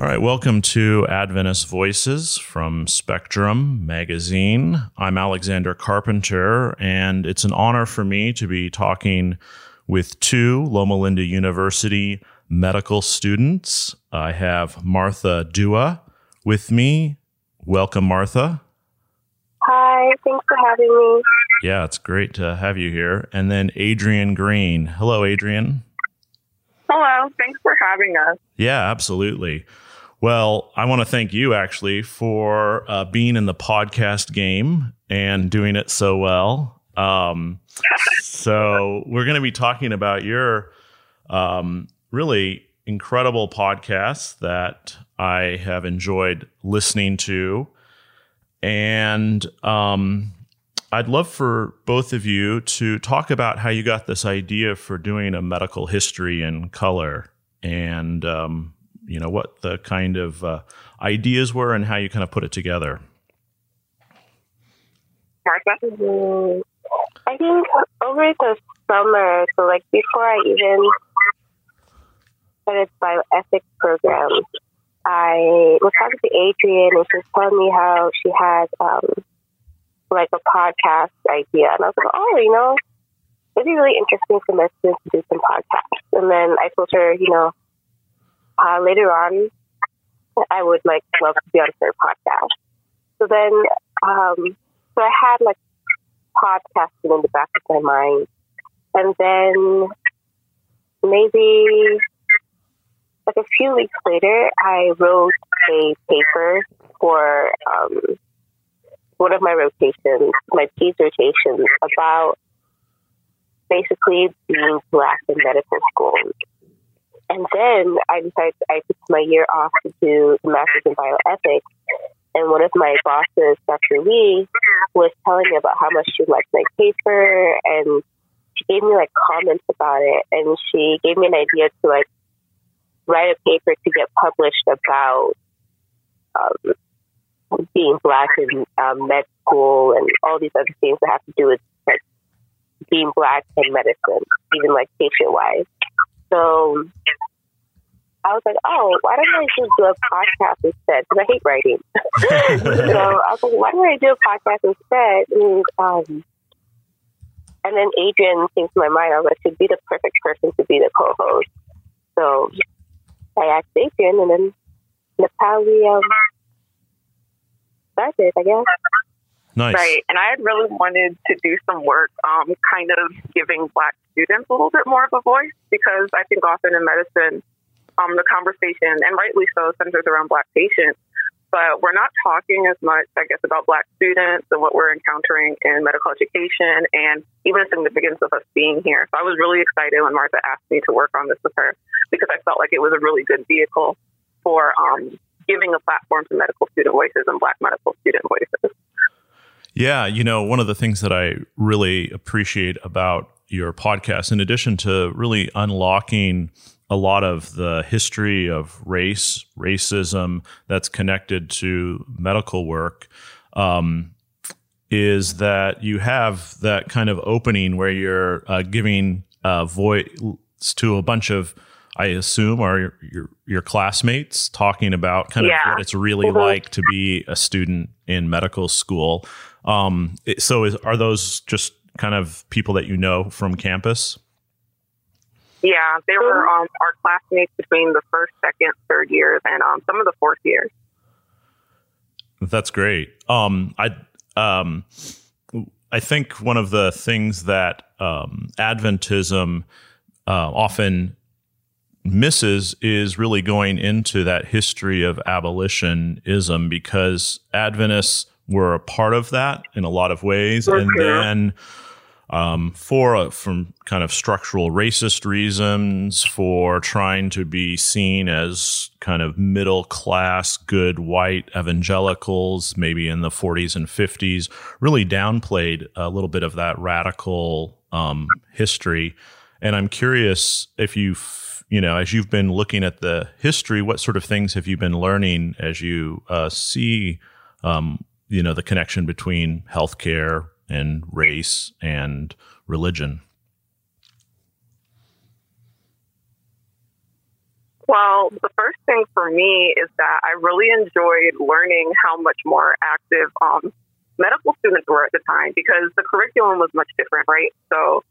All right, welcome to Adventist Voices from Spectrum Magazine. I'm Alexander Carpenter, and it's an honor for me to be talking with two Loma Linda University medical students. I have Martha Duah with me. Welcome, Martha. Hi, thanks for having me. Yeah, it's great to have you here. And then Adrienne Green. Hello, Adrienne. Hello, thanks for having us. Yeah, absolutely. Well, I want to thank you actually for uh, being in the podcast game and doing it so well. Um, so, we're going to be talking about your um, really incredible podcast that I have enjoyed listening to. And um, I'd love for both of you to talk about how you got this idea for doing a medical history in color and um, you know what the kind of uh, ideas were and how you kind of put it together. I think over the summer, so like before I even started bioethics program, I was talking to Adrienne and she was telling me how she had um, like a podcast idea. And I was like, oh, you know, it'd be really interesting for medicine to do some podcasts. And then I told her, you know, uh, later on, I would like love to be on her podcast. So then, um, so I had like podcasting in the back of my mind, and then maybe like a few weeks later, I wrote a paper for um, one of my rotations, my PhD rotations, about basically being black in medical school. And then I decided I took my year off to do the master's in bioethics. And one of my bosses, Dr. Lee, was telling me about how much she liked my paper, and she gave me like comments about it, and she gave me an idea to like write a paper to get published about um, being black in um, med school and all these other things that have to do with like being black in medicine, even like patient wise. So I was like, oh, why don't I just do a podcast instead? Because I hate writing. so I was like, why don't I do a podcast instead? And, um, and then Adrienne came to my mind. I was like, she'd be the perfect person to be the co-host. So I asked Adrienne, and then that's how we um, started, I guess. Nice. Right. And I had really wanted to do some work, um, kind of giving Black students a little bit more of a voice because I think often in medicine, um, the conversation, and rightly so, centers around Black patients. But we're not talking as much, I guess, about Black students and what we're encountering in medical education and even the significance of us being here. So I was really excited when Martha asked me to work on this with her because I felt like it was a really good vehicle for um, giving a platform to medical student voices and Black medical student voices. Yeah, you know, one of the things that I really appreciate about your podcast, in addition to really unlocking a lot of the history of race, racism that's connected to medical work, um, is that you have that kind of opening where you're uh, giving uh, voice to a bunch of, I assume, are your, your, your classmates talking about kind of what it's really Mhm. like to be a student in medical school. Um, so, is, are those just kind of people that you know from campus? Yeah, they were um, our classmates between the first, second, third years, and um, some of the fourth years. That's great. Um, I um, I think one of the things that um, Adventism uh, often misses is really going into that history of abolitionism because Adventists were a part of that in a lot of ways, and then um, for from kind of structural racist reasons, for trying to be seen as kind of middle class, good white evangelicals, maybe in the 40s and 50s, really downplayed a little bit of that radical um, history. And I'm curious if you've, you know, as you've been looking at the history, what sort of things have you been learning as you uh, see, um, you know, the connection between healthcare and race and religion? Well, the first thing for me is that I really enjoyed learning how much more active um, medical students were at the time because the curriculum was much different, right? So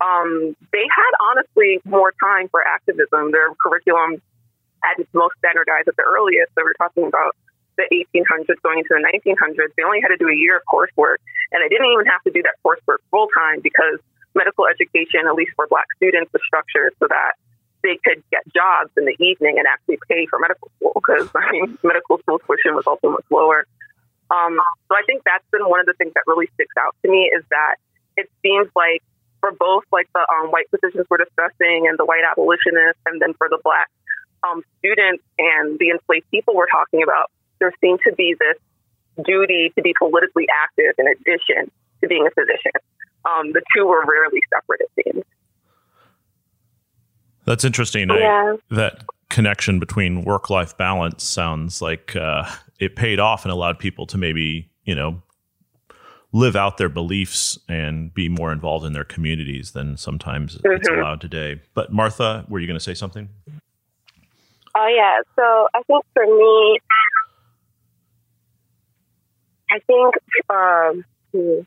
um, they had honestly more time for activism. Their curriculum at its most standardized at the earliest. So we're talking about the 1800s going into the 1900s. They only had to do a year of coursework, and they didn't even have to do that coursework full time because medical education, at least for Black students, was structured so that they could get jobs in the evening and actually pay for medical school because I mean medical school tuition was also much lower. Um, so I think that's been one of the things that really sticks out to me is that it seems like for both like the um, white physicians we're discussing and the white abolitionists, and then for the black um, students and the enslaved people we're talking about, there seemed to be this duty to be politically active in addition to being a physician. Um, the two were rarely separate, it seems. That's interesting. Yeah. I, that connection between work life balance sounds like uh, it paid off and allowed people to maybe, you know, live out their beliefs and be more involved in their communities than sometimes it's Mm-hmm. allowed today. But Martha, were you going to say something? Oh yeah. So I think for me, I think um,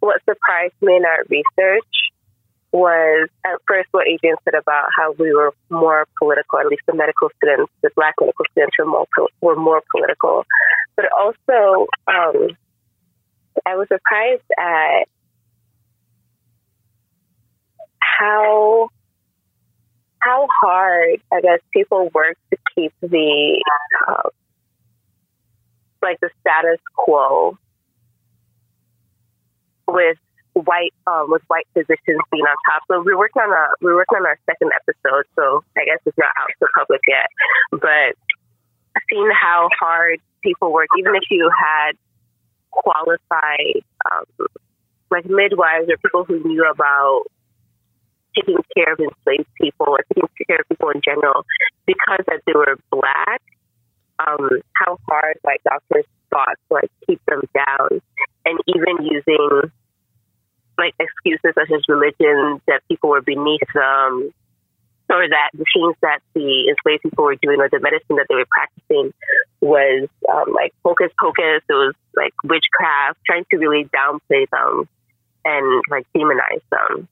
what surprised me in our research was at first what Adrienne said about how we were more political. At least the medical students, the Black medical students, were more were more political. But also, um, I was surprised at how how hard I guess people work to keep the uh, like the status quo with white um, with white physicians being on top. So we're working on a we're working on our second episode. So I guess it's not out to the public yet, but seeing how hard people work, even if you had qualified um, like midwives or people who knew about taking care of enslaved people or taking care of people in general, because that they were black, um, how hard like doctors fought to like keep them down, and even using like excuses such as religion that people were beneath them, or that the things that the enslaved people were doing or the medicine that they were practicing was um, like hocus pocus. It was like witchcraft, trying to really downplay them and like demonize them.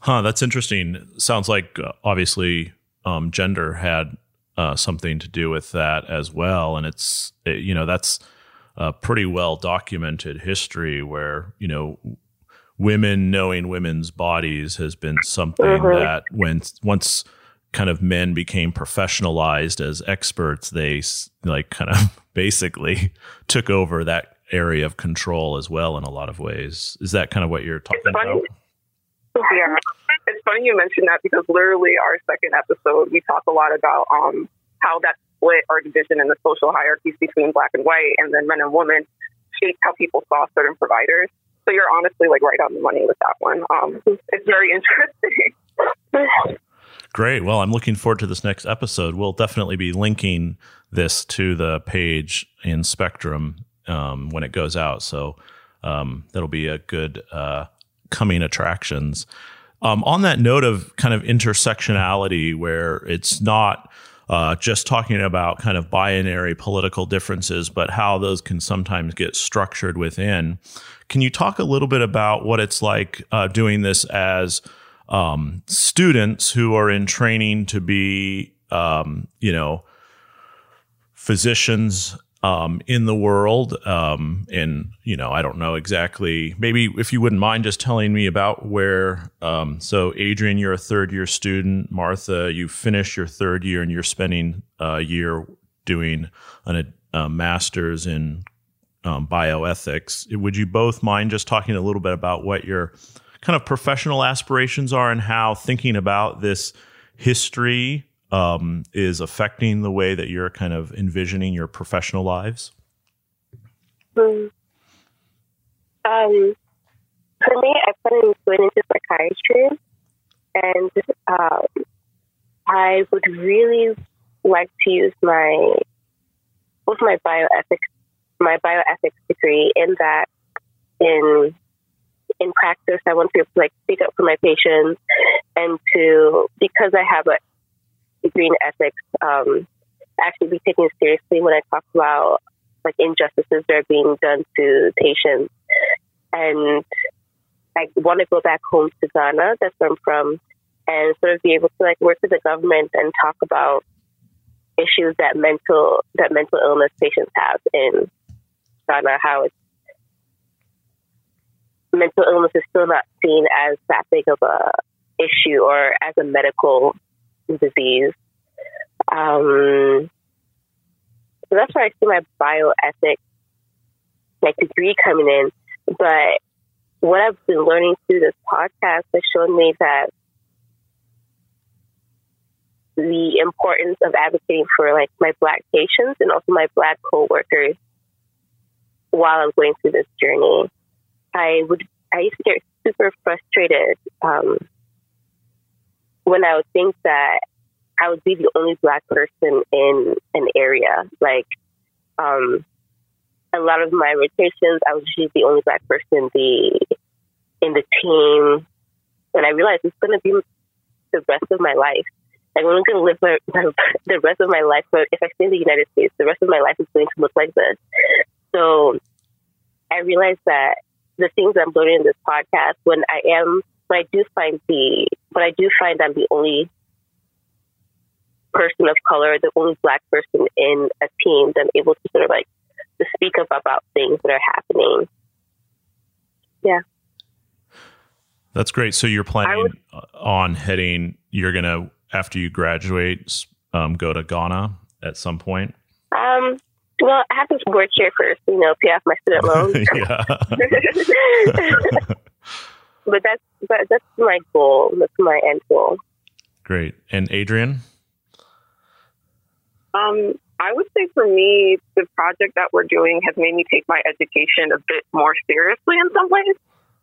Huh, that's interesting. Sounds like uh, obviously um, gender had uh, something to do with that as well, and it's it, you know that's a pretty well documented history where you know women knowing women's bodies has been something Mhm. that when once kind of men became professionalized as experts, they like kind of basically took over that area of control as well in a lot of ways. Is that kind of what you're talking about? Yeah. It's funny you mentioned that because literally our second episode, we talk a lot about um, how that split or division in the social hierarchies between black and white and then men and women shaped how people saw certain providers. So you're honestly like right on the money with that one. Um, it's very interesting. Great. Well, I'm looking forward to this next episode. We'll definitely be linking this to the page in Spectrum um, when it goes out. So um, that'll be a good uh, coming attractions. Um, on that note of kind of intersectionality, where it's not uh, just talking about kind of binary political differences, but how those can sometimes get structured within. Can you talk a little bit about what it's like uh, doing this as um, students who are in training to be, um, you know, physicians um, in the world. Um, and, you know, I don't know exactly. Maybe if you wouldn't mind just telling me about where. Um, so, Adrienne, you're a third year student. Martha, you finished your third year and you're spending a year doing an, a master's in um, bioethics. Would you both mind just talking a little bit about what your kind of professional aspirations are and how thinking about this history um, is affecting the way that you're kind of envisioning your professional lives? Hmm. Um, for me, I plan on going into psychiatry, and um, I would really like to use my both my bioethics my bioethics degree in that in in practice I want to like speak up for my patients and to because I have a degree in ethics um, actually be taken seriously when I talk about like injustices that are being done to patients and I want to go back home to Ghana that's where I'm from and sort of be able to like work with the government and talk about issues that mental that mental illness patients have in Ghana, how it's mental illness is still not seen as that big of a issue or as a medical disease. Um, so that's where I see my bioethics like degree coming in. But what I've been learning through this podcast has shown me that the importance of advocating for like my black patients and also my black coworkers while I'm going through this journey. I would I used to get super frustrated um, when I would think that I would be the only black person in an area. Like um, a lot of my rotations, I was usually the only black person in the in the team, and I realized it's going to be the rest of my life. Like I'm going to live my, the rest of my life. But if I stay in the United States, the rest of my life is going to look like this. So I realized that the things I'm learning in this podcast, when I am, when I do find the, when I do find I'm the only person of color, the only black person in a team, then I'm able to sort of like to speak up about things that are happening. Yeah. That's great. So you're planning would, on heading, you're going to, after you graduate, um, go to Ghana at some point? Um, well, I have to work here first, you know, pay off my student loans. but that's but that's my goal. That's my end goal. Great. And Adrienne? Um, I would say for me, the project that we're doing has made me take my education a bit more seriously in some ways.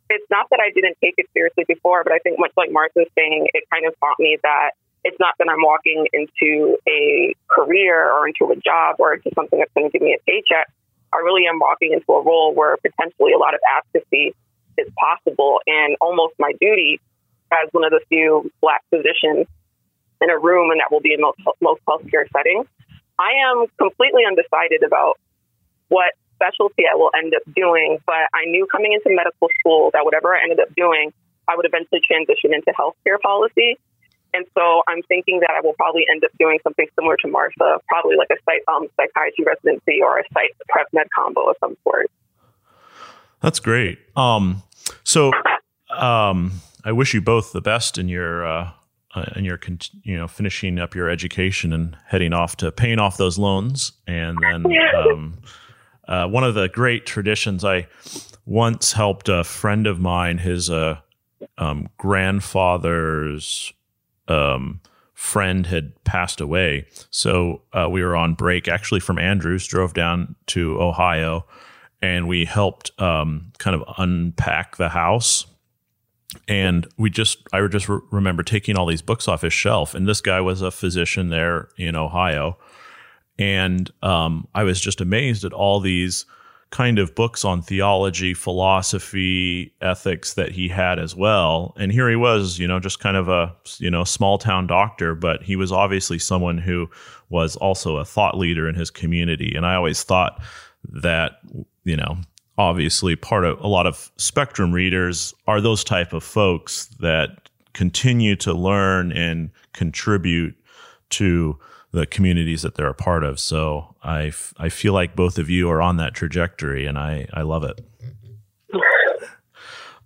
It's not that I didn't take it seriously before, but I think much like Martha's saying, it kind of taught me that it's not that I'm walking into a career or into a job or into something that's going to give me a paycheck. I really am walking into a role where potentially a lot of advocacy is possible and almost my duty as one of the few black physicians in a room and that will be in most, most healthcare settings. I am completely undecided about what specialty I will end up doing, but I knew coming into medical school that whatever I ended up doing, I would eventually transition into healthcare policy. And so I'm thinking that I will probably end up doing something similar to Martha, probably like a psych, um, psychiatry residency or a psych prep med combo of some sort. That's great. Um, so um, I wish you both the best in your uh, uh, in your you know finishing up your education and heading off to paying off those loans, and then. Um, uh, one of the great traditions I once helped a friend of mine, his uh, um, grandfather's um, friend had passed away. So uh, we were on break, actually from Andrews, drove down to Ohio, and we helped um, kind of unpack the house. And we just, I just re- remember taking all these books off his shelf. And this guy was a physician there in Ohio. And um, I was just amazed at all these kind of books on theology, philosophy, ethics that he had as well. And here he was, you know, just kind of a, you know, small town doctor, but he was obviously someone who was also a thought leader in his community. And I always thought that, you know, obviously part of a lot of spectrum readers are those type of folks that continue to learn and contribute to the communities that they're a part of. So I, f- I feel like both of you are on that trajectory and I, I love it.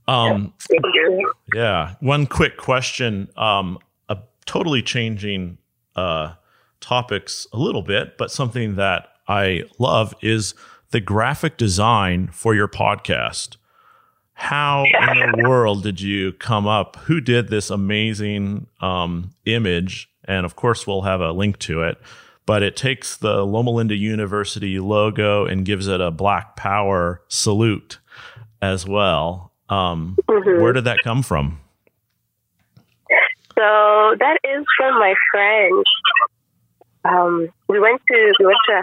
Um, yeah. One quick question. Um, a totally changing, uh, topics a little bit, but something that I love is the graphic design for your podcast. How in the world did you come up? Who did this amazing um, image? And of course, we'll have a link to it. But it takes the Loma Linda University logo and gives it a Black Power salute as well. Um, Mhm. Where did that come from? So that is from my friend. Um, we went to we went to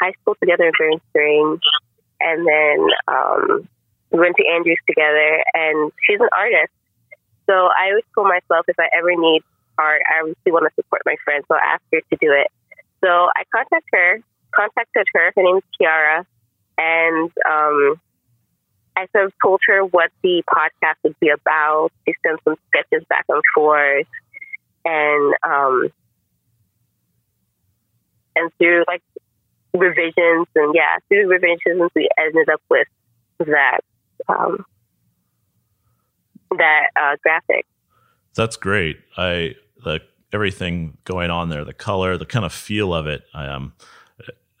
high school together in Grand Springs, and then um, we went to Andrews together. And she's an artist, so I always told myself if I ever need art, I obviously want to support my friend. So I asked her to do it. So I contacted her, contacted her. Her name's Kiara, and um, I sort of told her what the podcast would be about. She sent some sketches back and forth, and um, and through like revisions and yeah, through revisions, we ended up with that um, that uh, graphic. That's great. I the everything going on there, the color, the kind of feel of it. I um,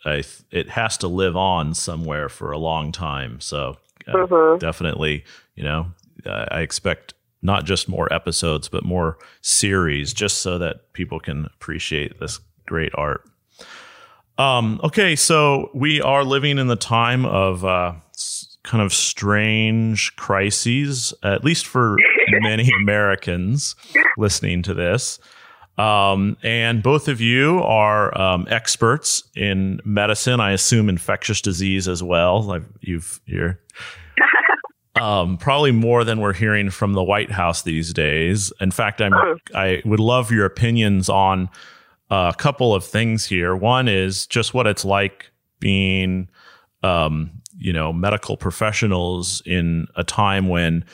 I it has to live on somewhere for a long time. So uh, Mhm. definitely, you know, uh, I expect not just more episodes, but more series, just so that people can appreciate this great art. Um, okay, so we are living in the time of uh, kind of strange crises, at least for many Americans listening to this. Um, and both of you are um, experts in medicine. I assume infectious disease as well. Like you've you're um, probably more than we're hearing from the White House these days. In fact, I'm I would love your opinions on a couple of things here. One is just what it's like being, um, you know, medical professionals in a time when,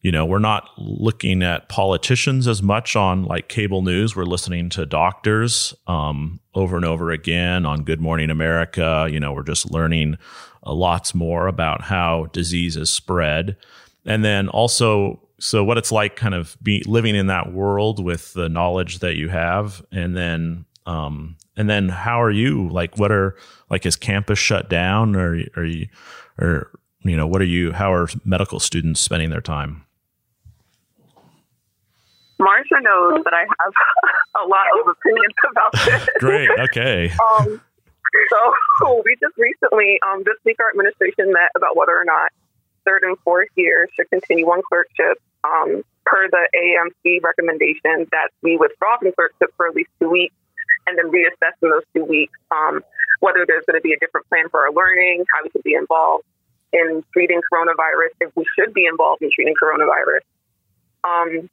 you know, we're not looking at politicians as much on like cable news. We're listening to doctors um, over and over again on Good Morning America. You know, we're just learning uh, lots more about how disease is spread. And then also, so what it's like kind of be living in that world with the knowledge that you have. And then, um, and then how are you like, what are like, is campus shut down or are you, or, you know, what are you, how are medical students spending their time? Marsha knows that I have a lot of opinions about this. Great. Okay. Um, so we just recently, um, this week, our administration met about whether or not third and fourth year should continue on clerkship. Um, per the AMC recommendation that we withdraw from clerkship for at least two weeks and then reassess in those two weeks um, whether there's going to be a different plan for our learning, how we could be involved in treating coronavirus, if we should be involved in treating coronavirus. Um,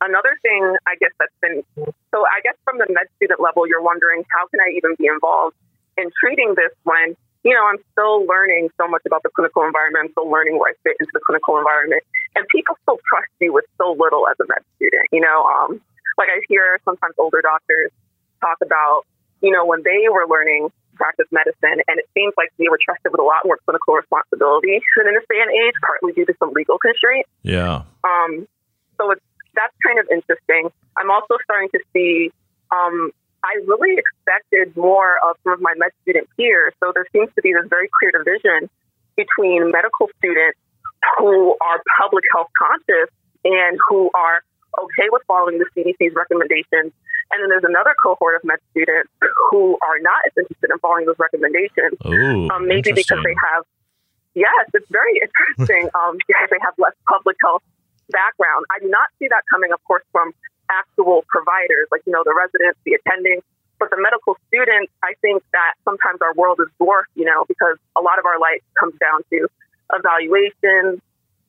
another thing, I guess that's been so. I guess from the med student level, you're wondering how can I even be involved in treating this when you know I'm still learning so much about the clinical environment. I'm still learning where I fit into the clinical environment, and people still trust you with so little as a med student. You know, um, like I hear sometimes older doctors talk about, you know, when they were learning practice medicine, and it seems like they were trusted with a lot more clinical responsibility than in this day and age, partly due to some legal constraints. Yeah. Um, so it's that's kind of interesting. I'm also starting to see. Um, I really expected more of some of my med student peers. So there seems to be this very clear division between medical students who are public health conscious and who are okay with following the CDC's recommendations. And then there's another cohort of med students who are not as interested in following those recommendations Oh, um, maybe because they have yes it's very interesting um, because they have less public health background. I do not see that coming of course from actual providers like you know the residents the attending but the medical students i think that sometimes our world is dwarfed you know because a lot of our life comes down to evaluations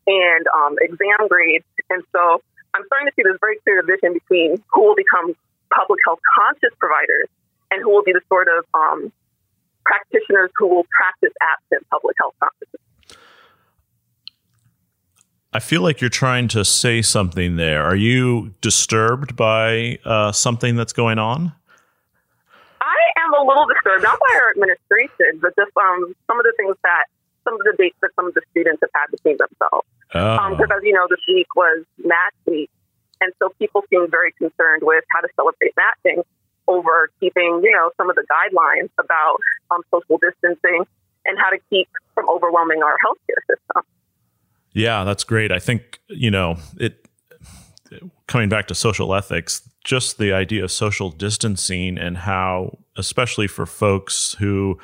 and um, exam grades. And so i'm starting to see this very clear division between who will become public health conscious providers and who will be the sort of um, practitioners who will practice absent public health consciousness. I feel like you're trying to say something there. Are you disturbed by uh, something that's going on? I am a little disturbed, not by our administration, but just um, some of the things that, some of the debates that some of the students have had between themselves. Oh, Because, as you know, this week was Match Week. And so people seem very concerned with how to celebrate matching over keeping, you know, some of the guidelines about um, social distancing and how to keep from overwhelming our healthcare system. Yeah, that's great. I think, you know, it coming back to social ethics, just the idea of social distancing and how, especially for folks who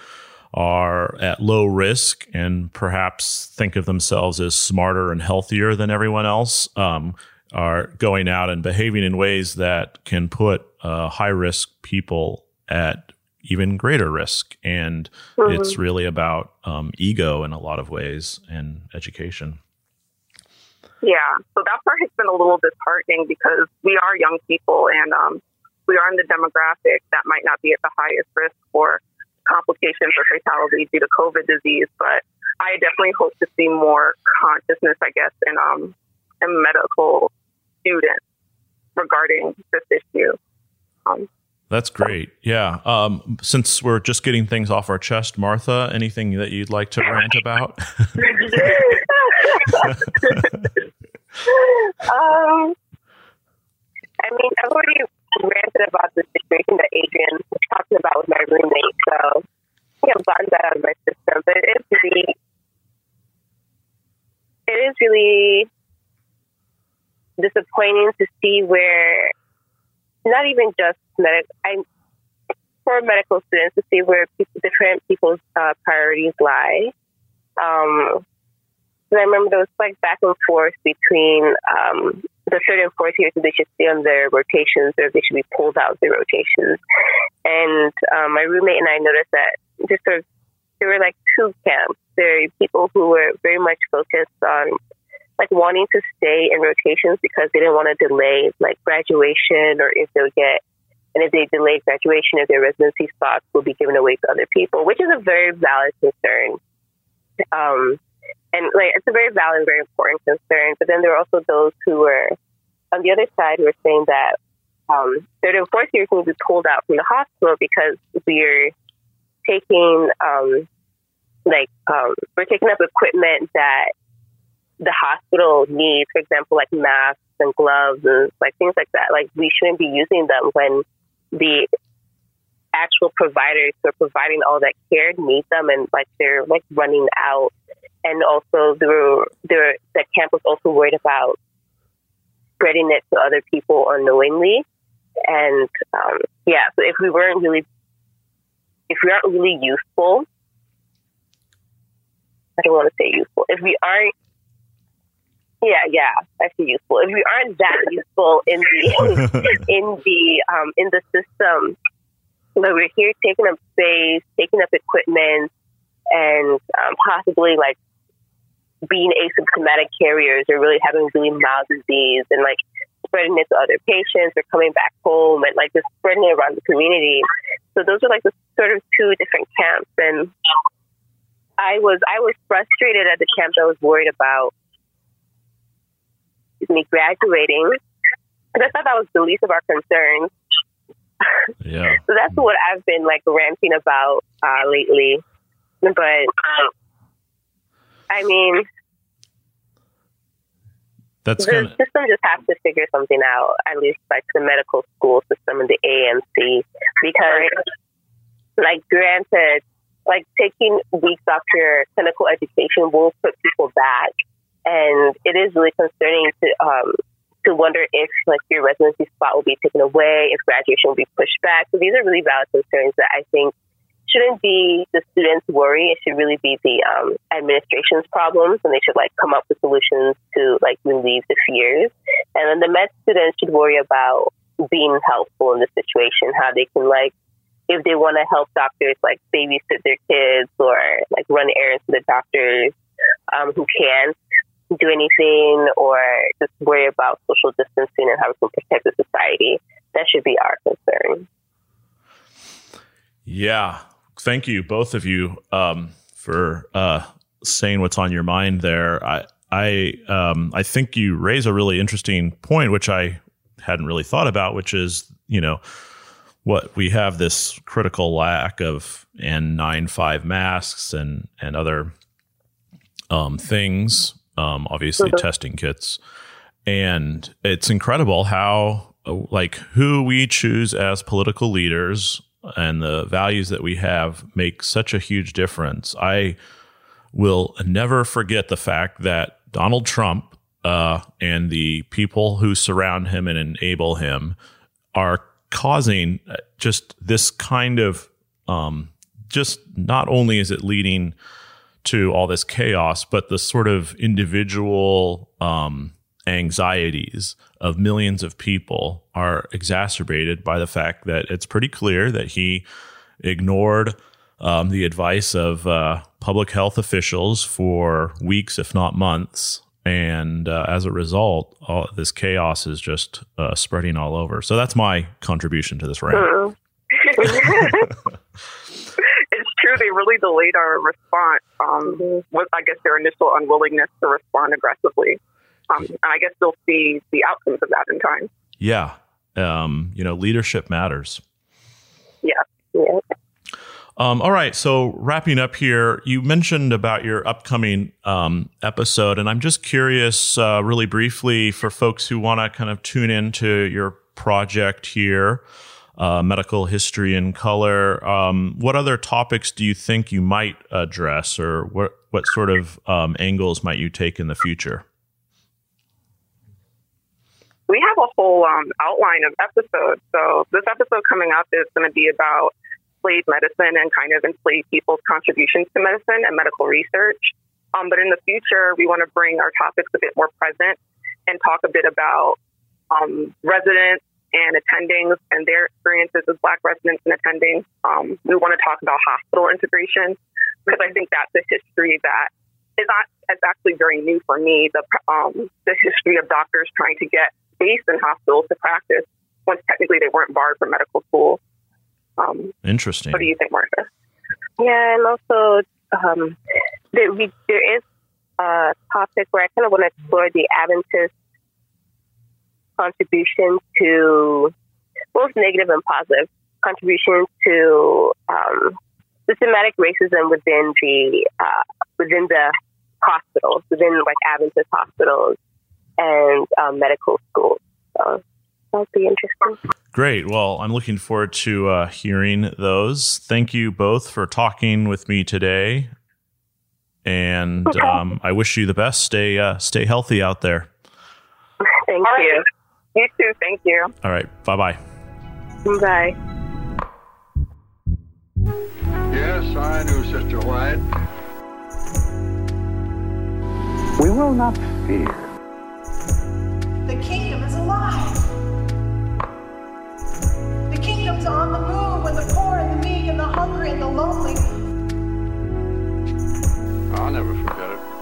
are at low risk and perhaps think of themselves as smarter and healthier than everyone else, um, are going out and behaving in ways that can put uh, high risk people at even greater risk. And mm-hmm. it's really about um, ego in a lot of ways and education. Yeah, so that part has been a little disheartening because we are young people and um, we are in the demographic that might not be at the highest risk for complications or fatality due to COVID disease. But I definitely hope to see more consciousness, I guess, in um, in medical students regarding this issue. Um, that's great. Yeah. Um, since we're just getting things off our chest, Martha, anything that you'd like to rant about? um, I mean, I've already ranted about the situation Adrienne was talking about with my roommate, so think I've gotten that out of my system. But it is really, it is really disappointing to see where not even just medic, I for medical students to see where people, different people's uh, priorities lie. Um, I remember there was like back and forth between um, and fourth years they should stay on their rotations or they should be pulled out of their rotations. And um, my roommate and I noticed that just sort of there were like two camps. There are people who were very much focused on like wanting to stay in rotations because they didn't want to delay like graduation or if they'll get and if they delay graduation if their residency spots will be given away to other people, which is a very valid concern. Um, and like it's a very valid very important concern. But then there are also those who were on the other side we're saying that um, third and fourth years need to be pulled out from the hospital because we're taking um, like um, we're taking up equipment that the hospital needs, for example, like masks and gloves and like things like that. Like we shouldn't be using them when the actual providers who are providing all that care need them and like they're like running out. And also the the camp was also worried about spreading it to other people unknowingly. And um, yeah, so if we weren't really if we aren't really useful, I don't want to say useful. If we aren't yeah, yeah, actually useful. If we aren't that useful in the in the um, in the system, but we're here taking up space, taking up equipment, and um, possibly like being asymptomatic carriers or really having really mild disease and like spreading it to other patients or coming back home and like just spreading it around the community. So those are like the sort of two different camps and I was I was frustrated at the camp that was worried about me graduating because I thought that was the least of our concerns. Yeah. so that's what I've been like ranting about uh, lately. But um, I mean, that's the kinda... system just has to figure something out. At least like the medical school system and the AMC, because like granted, like taking weeks off your clinical education will put people back and it is really concerning to um, to wonder if like your residency spot will be taken away, if graduation will be pushed back. So these are really valid concerns that I think shouldn't be the students' worry. It should really be the um, administration's problems, and they should like come up with solutions to like relieve the fears. And then the med students should worry about being helpful in the situation, how they can like if they want to help doctors like babysit their kids or like run errands for the doctors um, who can't do anything or just worry about social distancing and how we can protect the society. That should be our concern. Yeah. Thank you, both of you, um, for uh, saying what's on your mind there. I, I, um, I think you raise a really interesting point, which I hadn't really thought about, which is, you know, what we have this critical lack of N95 masks and and other um, things um, obviously mm-hmm. testing kits. And it's incredible how, like, who we choose as political leaders and the values that we have make such a huge difference. I will never forget the fact that Donald Trump uh, and the people who surround him and enable him are causing uh, just this kind of um, just not only is it leading to all this chaos, but the sort of individual um, anxieties of millions of people are exacerbated by the fact that it's pretty clear that he ignored um, the advice of uh, public health officials for weeks, if not months. And uh, as a result, all this chaos is just uh, spreading all over. So that's my contribution to this rant. It's true. They really delayed our response um, with, I guess, their initial unwillingness to respond aggressively. Um, and I guess they'll see the outcomes of that in time. Yeah. Um, you know, leadership matters. Yeah. Yeah. Um, all right. So wrapping up here, you mentioned about your upcoming um, episode, and I'm just curious, uh, really briefly, for folks who want to kind of tune into your project here, uh, medical history in color. Um, what other topics do you think you might address, or what what sort of um, angles might you take in the future? We have a whole um, outline of episodes. So this episode coming up is going to be about slave medicine and kind of enslaved people's contributions to medicine and medical research. Um, but in the future, we want to bring our topics a bit more present and talk a bit about um, residents and attendings and their experiences as Black residents and attendings. Um, we want to talk about hospital integration because I think that's a history that is not is actually very new for me. The um, the history of doctors trying to get based in hospitals to practice once technically they weren't barred from medical school. Um, Interesting. what do you think, Martha? Yeah, and also um, there, we, there is a topic where I kind of want to explore the Adventist contribution to both negative and positive contributions to um, systematic racism within the uh, within the hospitals, within like Adventist hospitals and um, medical schools. So that'll be interesting. Great. Well, I'm looking forward to uh, hearing those. Thank you both for talking with me today, and um, I wish you the best. Stay uh, stay healthy out there. Thank All you. right. You too. Thank you. All right. Bye bye. Bye. Yes, I knew Sister White. We will not fear. The kingdom is alive. The kingdom's on the move when the poor and the meek and the hungry and the lonely. I'll never forget it.